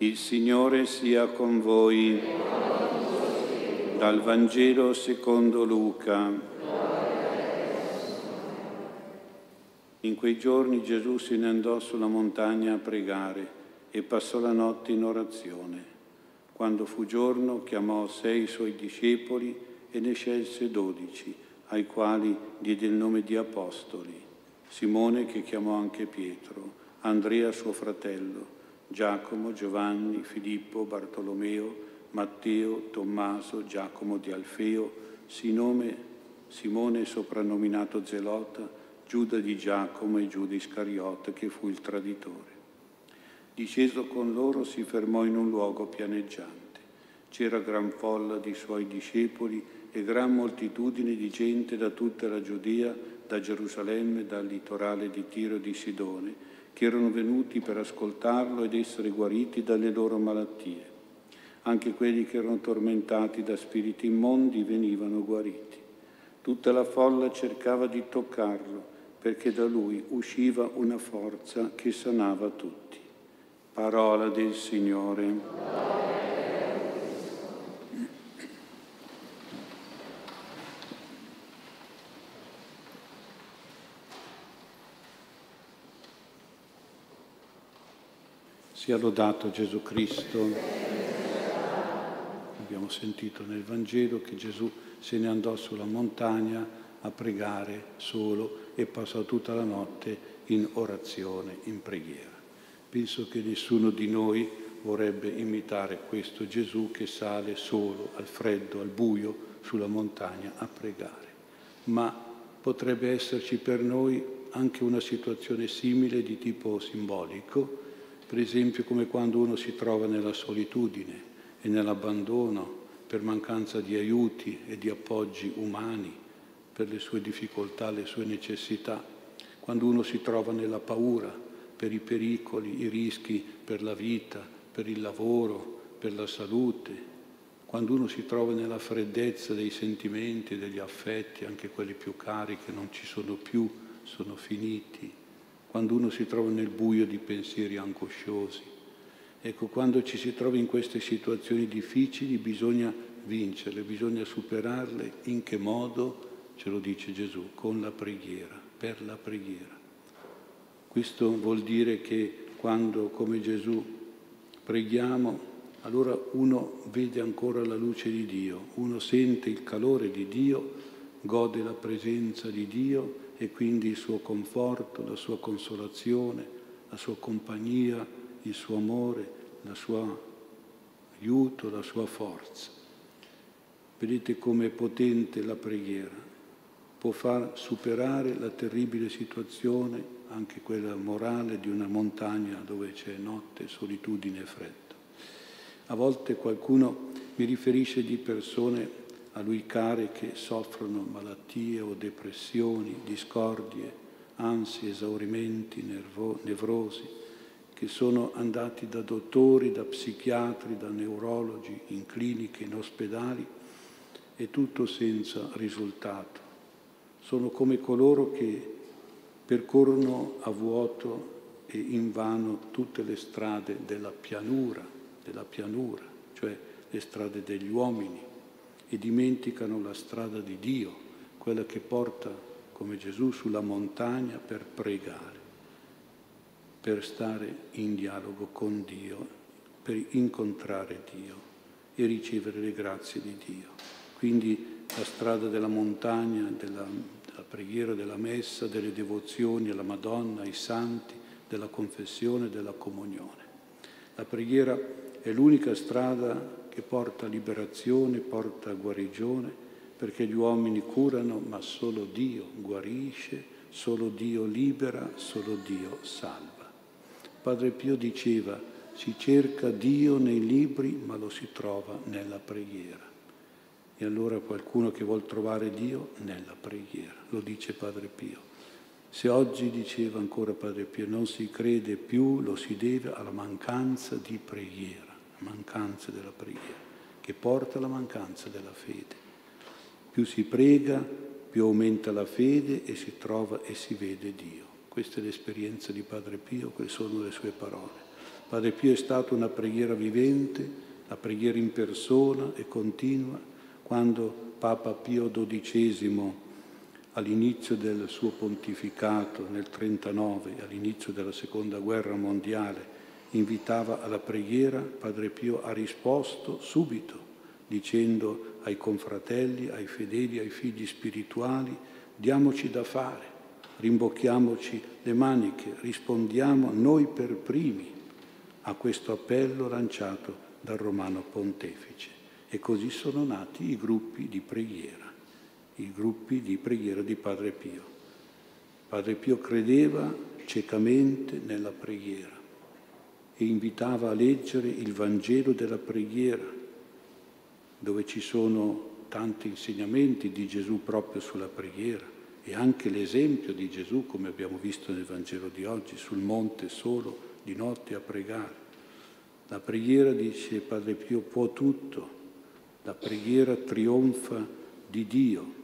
Il Signore sia con voi. Dal Vangelo secondo Luca. In quei giorni Gesù se ne andò sulla montagna a pregare e passò la notte in orazione. Quando fu giorno chiamò sei suoi discepoli e ne scelse dodici, ai quali diede il nome di apostoli. Simone che chiamò anche Pietro, Andrea suo fratello, Giacomo, Giovanni, Filippo, Bartolomeo, Matteo, Tommaso, Giacomo di Alfeo, Sinome, Simone soprannominato Zelota, Giuda di Giacomo e Giuda Iscariota che fu il traditore. Disceso con loro si fermò in un luogo pianeggiante. C'era gran folla di suoi discepoli e gran moltitudine di gente da tutta la Giudea, da Gerusalemme, dal litorale di Tiro e di Sidone, che erano venuti per ascoltarlo ed essere guariti dalle loro malattie. Anche quelli che erano tormentati da spiriti immondi venivano guariti. Tutta la folla cercava di toccarlo perché da lui usciva una forza che sanava tutti. Parola del Signore. Sia lodato Gesù Cristo. Abbiamo sentito nel Vangelo che Gesù se ne andò sulla montagna a pregare solo e passò tutta la notte in orazione, in preghiera. Penso che nessuno di noi vorrebbe imitare questo Gesù che sale solo al freddo, al buio, sulla montagna a pregare. Ma potrebbe esserci per noi anche una situazione simile di tipo simbolico, per esempio come quando uno si trova nella solitudine e nell'abbandono per mancanza di aiuti e di appoggi umani, per le sue difficoltà, le sue necessità, quando uno si trova nella paura per i pericoli, i rischi per la vita, per il lavoro, per la salute, quando uno si trova nella freddezza dei sentimenti, degli affetti, anche quelli più cari che non ci sono più, sono finiti, quando uno si trova nel buio di pensieri angosciosi. Ecco, quando ci si trova in queste situazioni difficili bisogna vincerle, bisogna superarle. In che modo? Ce lo dice Gesù, con la preghiera, per la preghiera. Questo vuol dire che quando, come Gesù, preghiamo, allora uno vede ancora la luce di Dio, uno sente il calore di Dio, gode la presenza di Dio e quindi il suo conforto, la sua consolazione, la sua compagnia, il suo amore, il suo aiuto, la sua forza. Vedete com'è potente la preghiera, può far superare la terribile situazione, anche quella morale di una montagna dove c'è notte, solitudine e freddo. A volte qualcuno mi riferisce di persone a lui care che soffrono malattie o depressioni, discordie, ansie, esaurimenti, nervo- nevrosi, che sono andati da dottori, da psichiatri, da neurologi, in cliniche, in ospedali e tutto senza risultato. Sono come coloro che percorrono a vuoto e invano tutte le strade della pianura, della pianura, cioè le strade degli uomini, e dimenticano la strada di Dio, quella che porta come Gesù sulla montagna per pregare, per stare in dialogo con Dio, per incontrare Dio e ricevere le grazie di Dio. Quindi la strada della montagna, della, della preghiera, della messa, delle devozioni alla Madonna, ai santi, della confessione, della comunione. La preghiera è l'unica strada che porta liberazione, porta guarigione, perché gli uomini curano, ma solo Dio guarisce, solo Dio libera, solo Dio salva. Padre Pio diceva, si cerca Dio nei libri, ma lo si trova nella preghiera. E allora qualcuno che vuol trovare Dio nella preghiera, lo dice Padre Pio. Se oggi diceva ancora Padre Pio, non si crede più, lo si deve alla mancanza di preghiera mancanza della preghiera, che porta alla mancanza della fede. Più si prega, più aumenta la fede e si trova e si vede Dio. Questa è l'esperienza di Padre Pio, queste sono le sue parole. Padre Pio è stata una preghiera vivente, la preghiera in persona e continua, quando Papa Pio XII all'inizio del suo pontificato nel 39, all'inizio della seconda guerra mondiale, invitava alla preghiera, Padre Pio ha risposto subito dicendo ai confratelli, ai fedeli, ai figli spirituali, diamoci da fare, rimbocchiamoci le maniche, rispondiamo noi per primi a questo appello lanciato dal Romano Pontefice. E così sono nati i gruppi di preghiera, i gruppi di preghiera di Padre Pio. Padre Pio credeva ciecamente nella preghiera e invitava a leggere il Vangelo della preghiera dove ci sono tanti insegnamenti di Gesù proprio sulla preghiera e anche l'esempio di Gesù, come abbiamo visto nel Vangelo di oggi, sul monte solo di notte a pregare. La preghiera, dice Padre Pio, può tutto. La preghiera trionfa di Dio,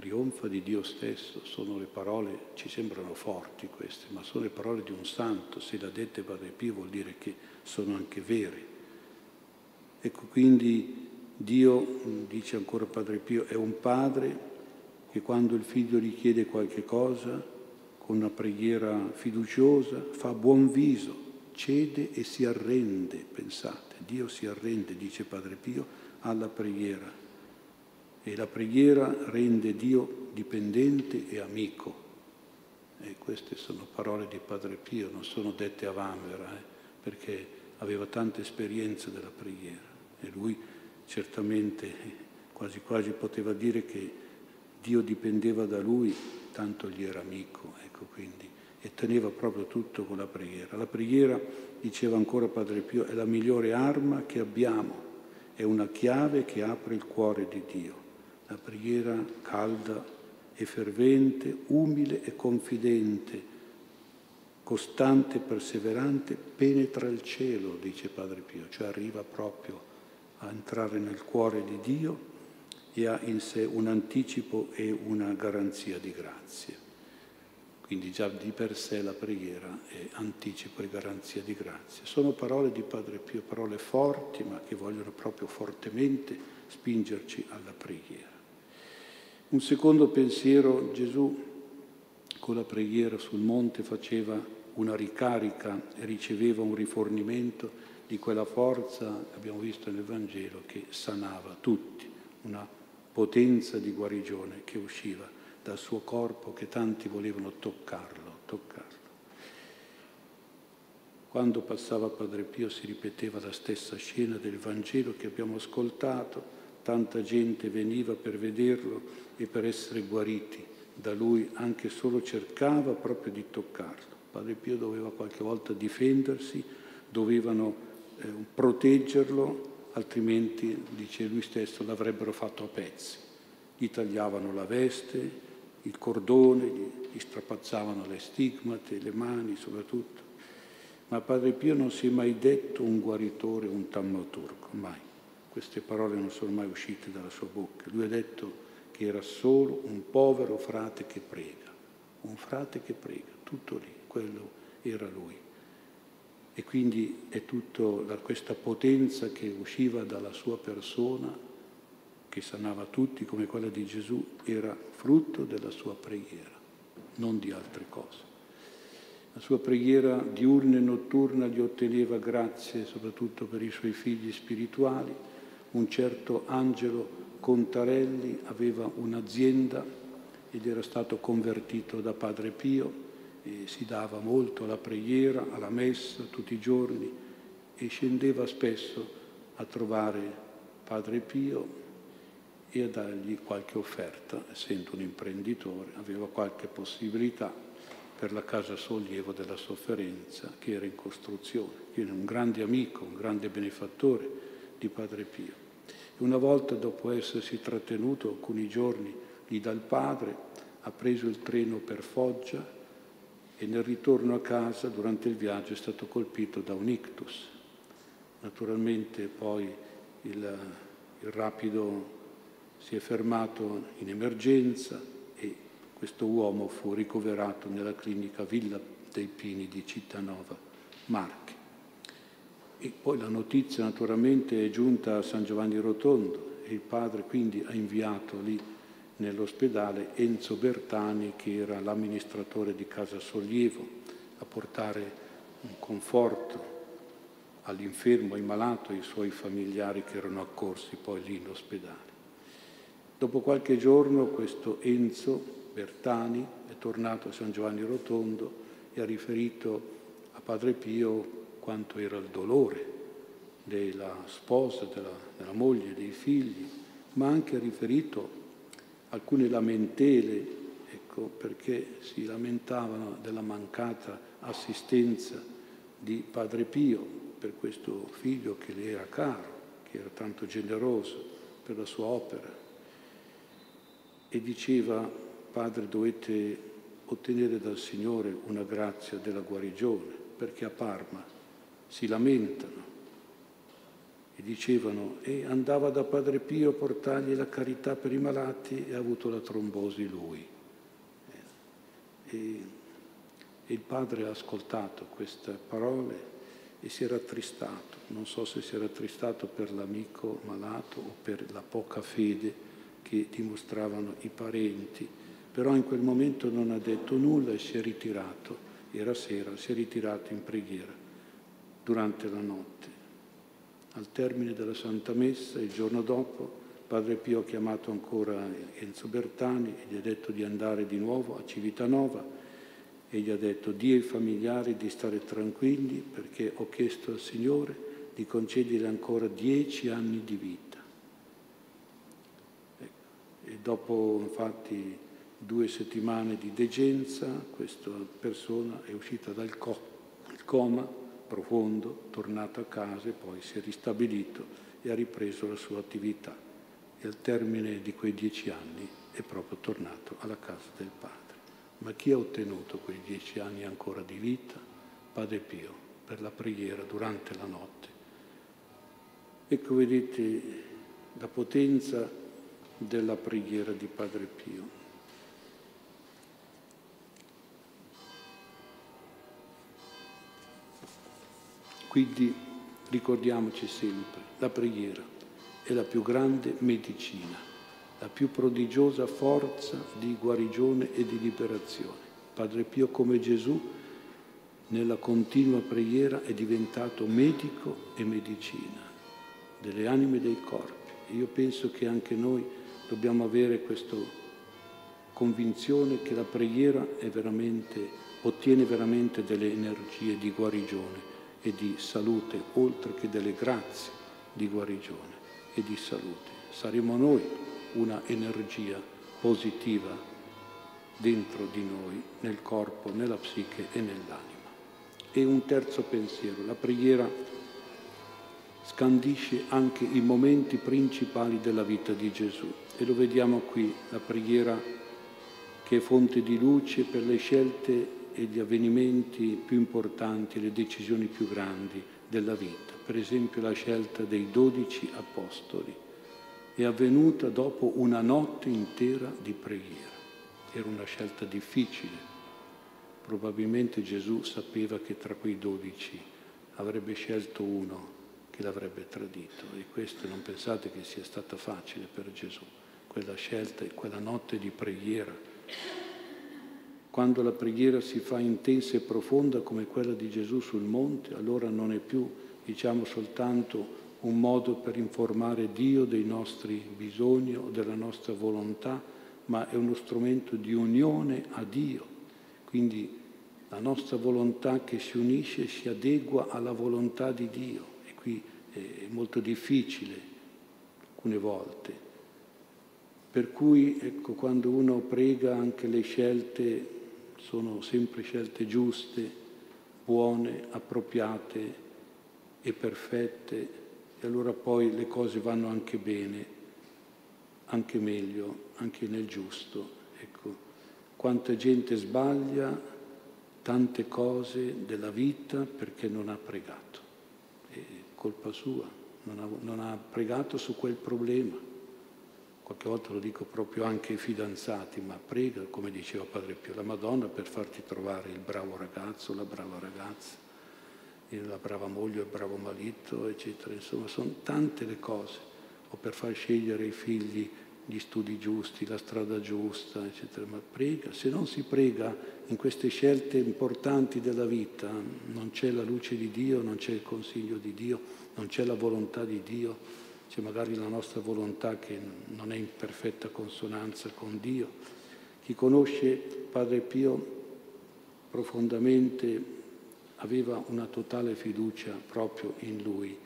trionfa di Dio stesso. Sono le parole, ci sembrano forti queste, ma sono le parole di un santo. Se l'ha dette Padre Pio vuol dire che sono anche vere. Ecco quindi Dio, dice ancora Padre Pio, è un padre che quando il figlio gli chiede qualche cosa, con una preghiera fiduciosa, fa buon viso, cede e si arrende, pensate, Dio si arrende, dice Padre Pio, alla preghiera. E la preghiera rende Dio dipendente e amico. E queste sono parole di Padre Pio, non sono dette a Vanvera, eh, perché aveva tanta esperienza della preghiera. E lui certamente quasi quasi poteva dire che Dio dipendeva da lui, tanto gli era amico, ecco quindi, e teneva proprio tutto con la preghiera. La preghiera, diceva ancora Padre Pio, è la migliore arma che abbiamo, è una chiave che apre il cuore di Dio. La preghiera calda e fervente, umile e confidente, costante e perseverante, penetra il cielo, dice Padre Pio, cioè arriva proprio a entrare nel cuore di Dio e ha in sé un anticipo e una garanzia di grazie. Quindi già di per sé la preghiera è anticipo e garanzia di grazie. Sono parole di Padre Pio, parole forti ma che vogliono proprio fortemente spingerci alla preghiera. Un secondo pensiero, Gesù con la preghiera sul monte faceva una ricarica e riceveva un rifornimento di quella forza abbiamo visto nel Vangelo che sanava tutti, una potenza di guarigione che usciva dal suo corpo che tanti volevano toccarlo, toccarlo. Quando passava Padre Pio si ripeteva la stessa scena del Vangelo che abbiamo ascoltato, tanta gente veniva per vederlo e per essere guariti da lui, anche solo cercava proprio di toccarlo. Padre Pio doveva qualche volta difendersi, dovevano eh, proteggerlo, altrimenti, dice lui stesso, l'avrebbero fatto a pezzi. Gli tagliavano la veste, il cordone, gli, gli strapazzavano le stigmate, le mani soprattutto. Ma Padre Pio non si è mai detto un guaritore, un tammaturgo, mai. Queste parole non sono mai uscite dalla sua bocca. Lui ha detto che era solo un povero frate che prega, un frate che prega, tutto lì, quello era lui. E quindi è tutta questa potenza che usciva dalla sua persona, che sanava tutti come quella di Gesù, era frutto della sua preghiera, non di altre cose. La sua preghiera diurna e notturna gli otteneva grazie soprattutto per i suoi figli spirituali. Un certo Angelo Contarelli aveva un'azienda ed era stato convertito da Padre Pio e si dava molto alla preghiera, alla messa tutti i giorni e scendeva spesso a trovare Padre Pio e a dargli qualche offerta, essendo un imprenditore, aveva qualche possibilità per la casa sollievo della sofferenza che era in costruzione. Quindi un grande amico, un grande benefattore di Padre Pio. Una volta dopo essersi trattenuto alcuni giorni lì dal padre, ha preso il treno per Foggia e nel ritorno a casa durante il viaggio è stato colpito da un ictus. Naturalmente poi il, il rapido si è fermato in emergenza e questo uomo fu ricoverato nella clinica Villa dei Pini di Cittanova, Marche. E poi la notizia naturalmente è giunta a San Giovanni Rotondo e il padre quindi ha inviato lì nell'ospedale Enzo Bertani, che era l'amministratore di Casa Sollievo, a portare un conforto all'infermo, ai malato, ai suoi familiari che erano accorsi poi lì in ospedale. Dopo qualche giorno questo Enzo Bertani è tornato a San Giovanni Rotondo e ha riferito a Padre Pio quanto era il dolore della sposa, della, della moglie, dei figli, ma anche riferito alcune lamentele, ecco, perché si lamentavano della mancata assistenza di Padre Pio per questo figlio che le era caro, che era tanto generoso per la sua opera. E diceva, Padre, dovete ottenere dal Signore una grazia della guarigione, perché a Parma si lamentano e dicevano e andava da Padre Pio a portargli la carità per i malati e ha avuto la trombosi lui. E, e il padre ha ascoltato queste parole e si era attristato, non so se si era attristato per l'amico malato o per la poca fede che dimostravano i parenti, però in quel momento non ha detto nulla e si è ritirato, era sera, si è ritirato in preghiera durante la notte. Al termine della Santa Messa, il giorno dopo, Padre Pio ha chiamato ancora Enzo Bertani e gli ha detto di andare di nuovo a Civitanova e gli ha detto di ai familiari di stare tranquilli perché ho chiesto al Signore di concedergli ancora dieci anni di vita. Ecco. E dopo infatti due settimane di degenza questa persona è uscita dal coma profondo, tornato a casa e poi si è ristabilito e ha ripreso la sua attività. E al termine di quei dieci anni è proprio tornato alla casa del Padre. Ma chi ha ottenuto quei dieci anni ancora di vita? Padre Pio, per la preghiera durante la notte. Ecco, vedete la potenza della preghiera di Padre Pio. Quindi ricordiamoci sempre, la preghiera è la più grande medicina, la più prodigiosa forza di guarigione e di liberazione. Padre Pio come Gesù nella continua preghiera è diventato medico e medicina delle anime e dei corpi. Io penso che anche noi dobbiamo avere questa convinzione che la preghiera veramente, ottiene veramente delle energie di guarigione e di salute, oltre che delle grazie di guarigione e di salute. Saremo noi una energia positiva dentro di noi, nel corpo, nella psiche e nell'anima. E un terzo pensiero, la preghiera scandisce anche i momenti principali della vita di Gesù e lo vediamo qui, la preghiera che è fonte di luce per le scelte e gli avvenimenti più importanti, le decisioni più grandi della vita. Per esempio la scelta dei dodici apostoli è avvenuta dopo una notte intera di preghiera. Era una scelta difficile. Probabilmente Gesù sapeva che tra quei dodici avrebbe scelto uno che l'avrebbe tradito e questo non pensate che sia stata facile per Gesù, quella scelta e quella notte di preghiera quando la preghiera si fa intensa e profonda come quella di Gesù sul monte, allora non è più, diciamo, soltanto un modo per informare Dio dei nostri bisogni o della nostra volontà, ma è uno strumento di unione a Dio. Quindi la nostra volontà che si unisce si adegua alla volontà di Dio e qui è molto difficile alcune volte. Per cui ecco, quando uno prega anche le scelte sono sempre scelte giuste, buone, appropriate e perfette e allora poi le cose vanno anche bene, anche meglio, anche nel giusto. Ecco, quanta gente sbaglia tante cose della vita perché non ha pregato. È colpa sua, non ha, non ha pregato su quel problema qualche volta lo dico proprio anche ai fidanzati, ma prega, come diceva Padre Pio, la Madonna per farti trovare il bravo ragazzo, la brava ragazza. la brava moglie, il bravo marito, eccetera. Insomma, sono tante le cose, o per far scegliere ai figli gli studi giusti, la strada giusta, eccetera. Ma prega, se non si prega in queste scelte importanti della vita, non c'è la luce di Dio, non c'è il consiglio di Dio, non c'è la volontà di Dio, c'è magari la nostra volontà che non è in perfetta consonanza con Dio. Chi conosce Padre Pio profondamente aveva una totale fiducia proprio in Lui,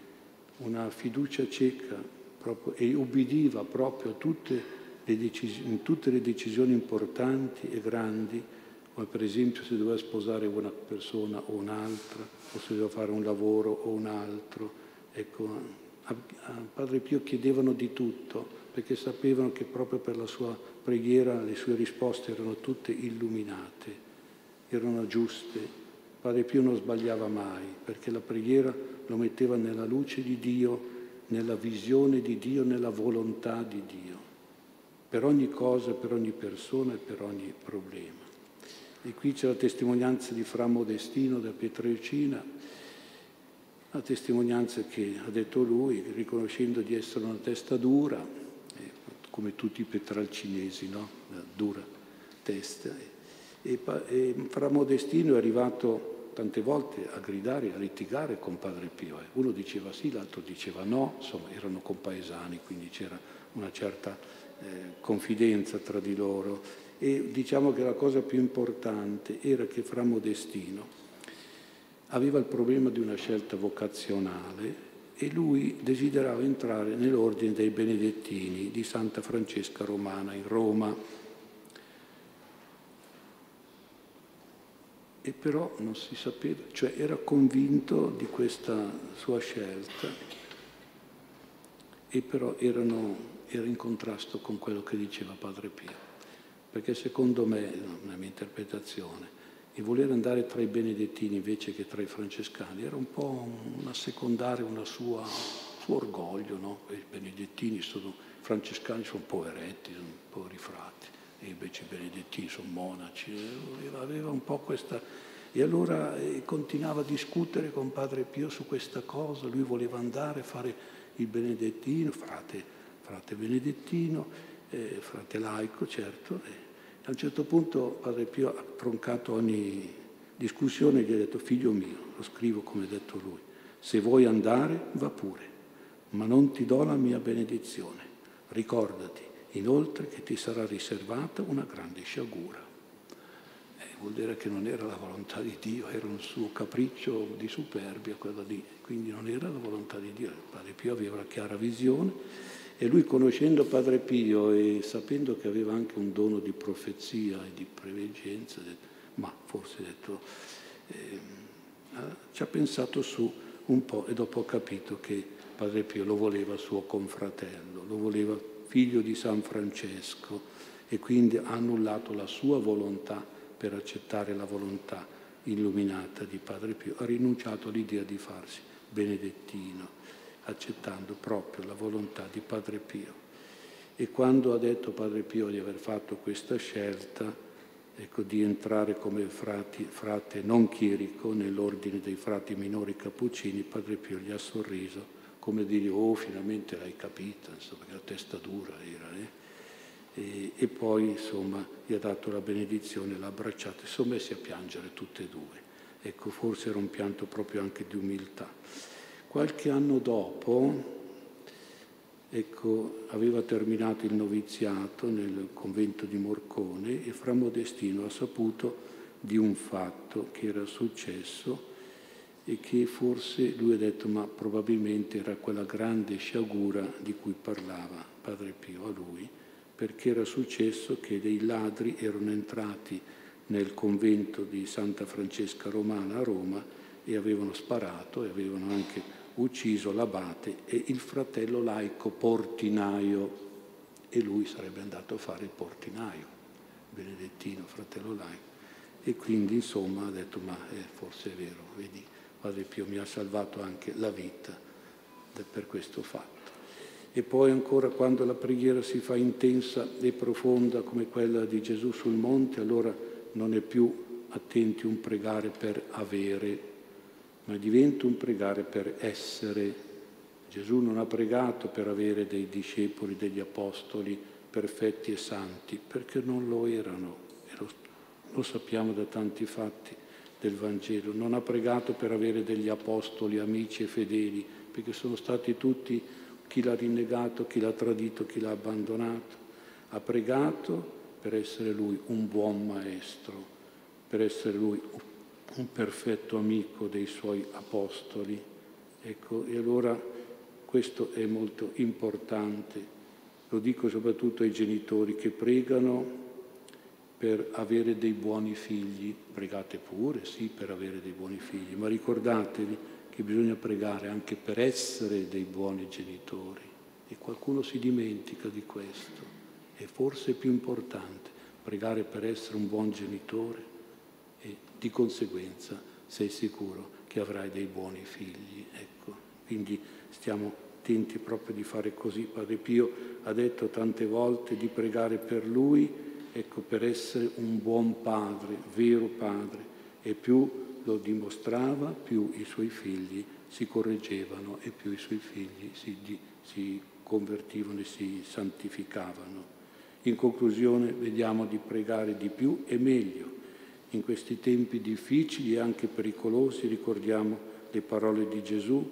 una fiducia cieca proprio, e ubbidiva proprio tutte in tutte le decisioni importanti e grandi, come per esempio se doveva sposare una persona o un'altra, o se doveva fare un lavoro o un altro. Ecco, a, Padre Pio chiedevano di tutto, perché sapevano che proprio per la sua preghiera le sue risposte erano tutte illuminate, erano giuste. Padre Pio non sbagliava mai, perché la preghiera lo metteva nella luce di Dio nella visione di Dio, nella volontà di Dio, per ogni cosa, per ogni persona e per ogni problema. E qui c'è la testimonianza di Fra Modestino da Pietrelcina, la testimonianza che ha detto lui, riconoscendo di essere una testa dura, eh, come tutti i petralcinesi, no? Una dura testa. E, e Fra Modestino è arrivato tante volte a gridare, a litigare con Padre Pio. Eh. Uno diceva sì, l'altro diceva no, insomma erano compaesani, quindi c'era una certa eh, confidenza tra di loro. E diciamo che la cosa più importante era che Fra Modestino aveva il problema di una scelta vocazionale e lui desiderava entrare nell'ordine dei Benedettini di Santa Francesca Romana in Roma. E però non si sapeva, cioè era convinto di questa sua scelta e però erano, era in contrasto con quello che diceva Padre Pio, perché secondo me, nella mia interpretazione, il voler andare tra i benedettini invece che tra i francescani era un po' un assecondare sua, suo orgoglio, no? I benedettini sono, i francescani sono poveretti, sono poveri frati e invece i benedettini sono monaci, aveva un po' questa... E allora eh, continuava a discutere con Padre Pio su questa cosa, lui voleva andare a fare il benedettino, frate, frate benedettino, eh, frate laico, certo. E a un certo punto Padre Pio ha troncato ogni discussione e gli ha detto, figlio mio, lo scrivo come ha detto lui, se vuoi andare va pure, ma non ti do la mia benedizione. Ricordati, inoltre che ti sarà riservata una grande sciagura. Eh, vuol dire che non era la volontà di Dio, era un suo capriccio di superbia quella lì, quindi non era la volontà di Dio. Padre Pio aveva una chiara visione e lui conoscendo Padre Pio e sapendo che aveva anche un dono di profezia e di preveggenza, ma forse detto, eh, ci ha pensato su un po' e dopo ha capito che Padre Pio lo voleva suo confratello, lo voleva figlio di San Francesco e quindi ha annullato la sua volontà per accettare la volontà illuminata di Padre Pio, ha rinunciato all'idea di farsi benedettino, accettando proprio la volontà di Padre Pio. E quando ha detto Padre Pio di aver fatto questa scelta, ecco, di entrare come frati, frate non chierico nell'ordine dei frati minori cappuccini, Padre Pio gli ha sorriso come dire, oh, finalmente l'hai capita, insomma, che la testa dura era, eh? e, e, poi, insomma, gli ha dato la benedizione, l'ha abbracciato e sono messi a piangere tutte e due. Ecco, forse era un pianto proprio anche di umiltà. Qualche anno dopo, ecco, aveva terminato il noviziato nel convento di Morcone e Fra Modestino ha saputo di un fatto che era successo e che forse lui ha detto ma probabilmente era quella grande sciagura di cui parlava Padre Pio a lui, perché era successo che dei ladri erano entrati nel convento di Santa Francesca Romana a Roma e avevano sparato e avevano anche ucciso l'abate e il fratello laico portinaio e lui sarebbe andato a fare il portinaio, benedettino, fratello laico. E quindi insomma ha detto ma eh, forse è vero, vedi, Padre Pio mi ha salvato anche la vita per questo fatto. E poi ancora quando la preghiera si fa intensa e profonda come quella di Gesù sul monte, allora non è più attenti un pregare per avere, ma diventa un pregare per essere. Gesù non ha pregato per avere dei discepoli, degli apostoli perfetti e santi, perché non lo erano, e lo, lo sappiamo da tanti fatti del Vangelo. Non ha pregato per avere degli apostoli amici e fedeli, perché sono stati tutti chi l'ha rinnegato, chi l'ha tradito, chi l'ha abbandonato. Ha pregato per essere lui un buon maestro, per essere lui un perfetto amico dei suoi apostoli. Ecco, e allora questo è molto importante. Lo dico soprattutto ai genitori che pregano per avere dei buoni figli. Pregate pure, sì, per avere dei buoni figli, ma ricordatevi che bisogna pregare anche per essere dei buoni genitori. E qualcuno si dimentica di questo. È forse più importante pregare per essere un buon genitore e di conseguenza sei sicuro che avrai dei buoni figli. Ecco. Quindi stiamo attenti proprio di fare così. Padre Pio ha detto tante volte di pregare per lui, ecco, per essere un buon padre, vero padre, e più lo dimostrava, più i suoi figli si correggevano e più i suoi figli si, di, si convertivano e si santificavano. In conclusione vediamo di pregare di più e meglio. In questi tempi difficili e anche pericolosi ricordiamo le parole di Gesù,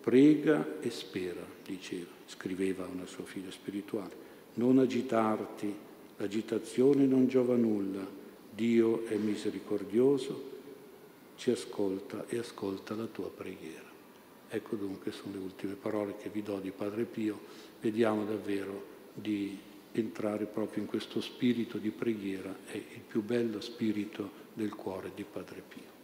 prega e spera, diceva, scriveva una sua figlia spirituale. Non agitarti, l'agitazione non giova nulla, Dio è misericordioso, ci ascolta e ascolta la tua preghiera. Ecco dunque sono le ultime parole che vi do di Padre Pio. Vediamo davvero di entrare proprio in questo spirito di preghiera, è il più bello spirito del cuore di Padre Pio.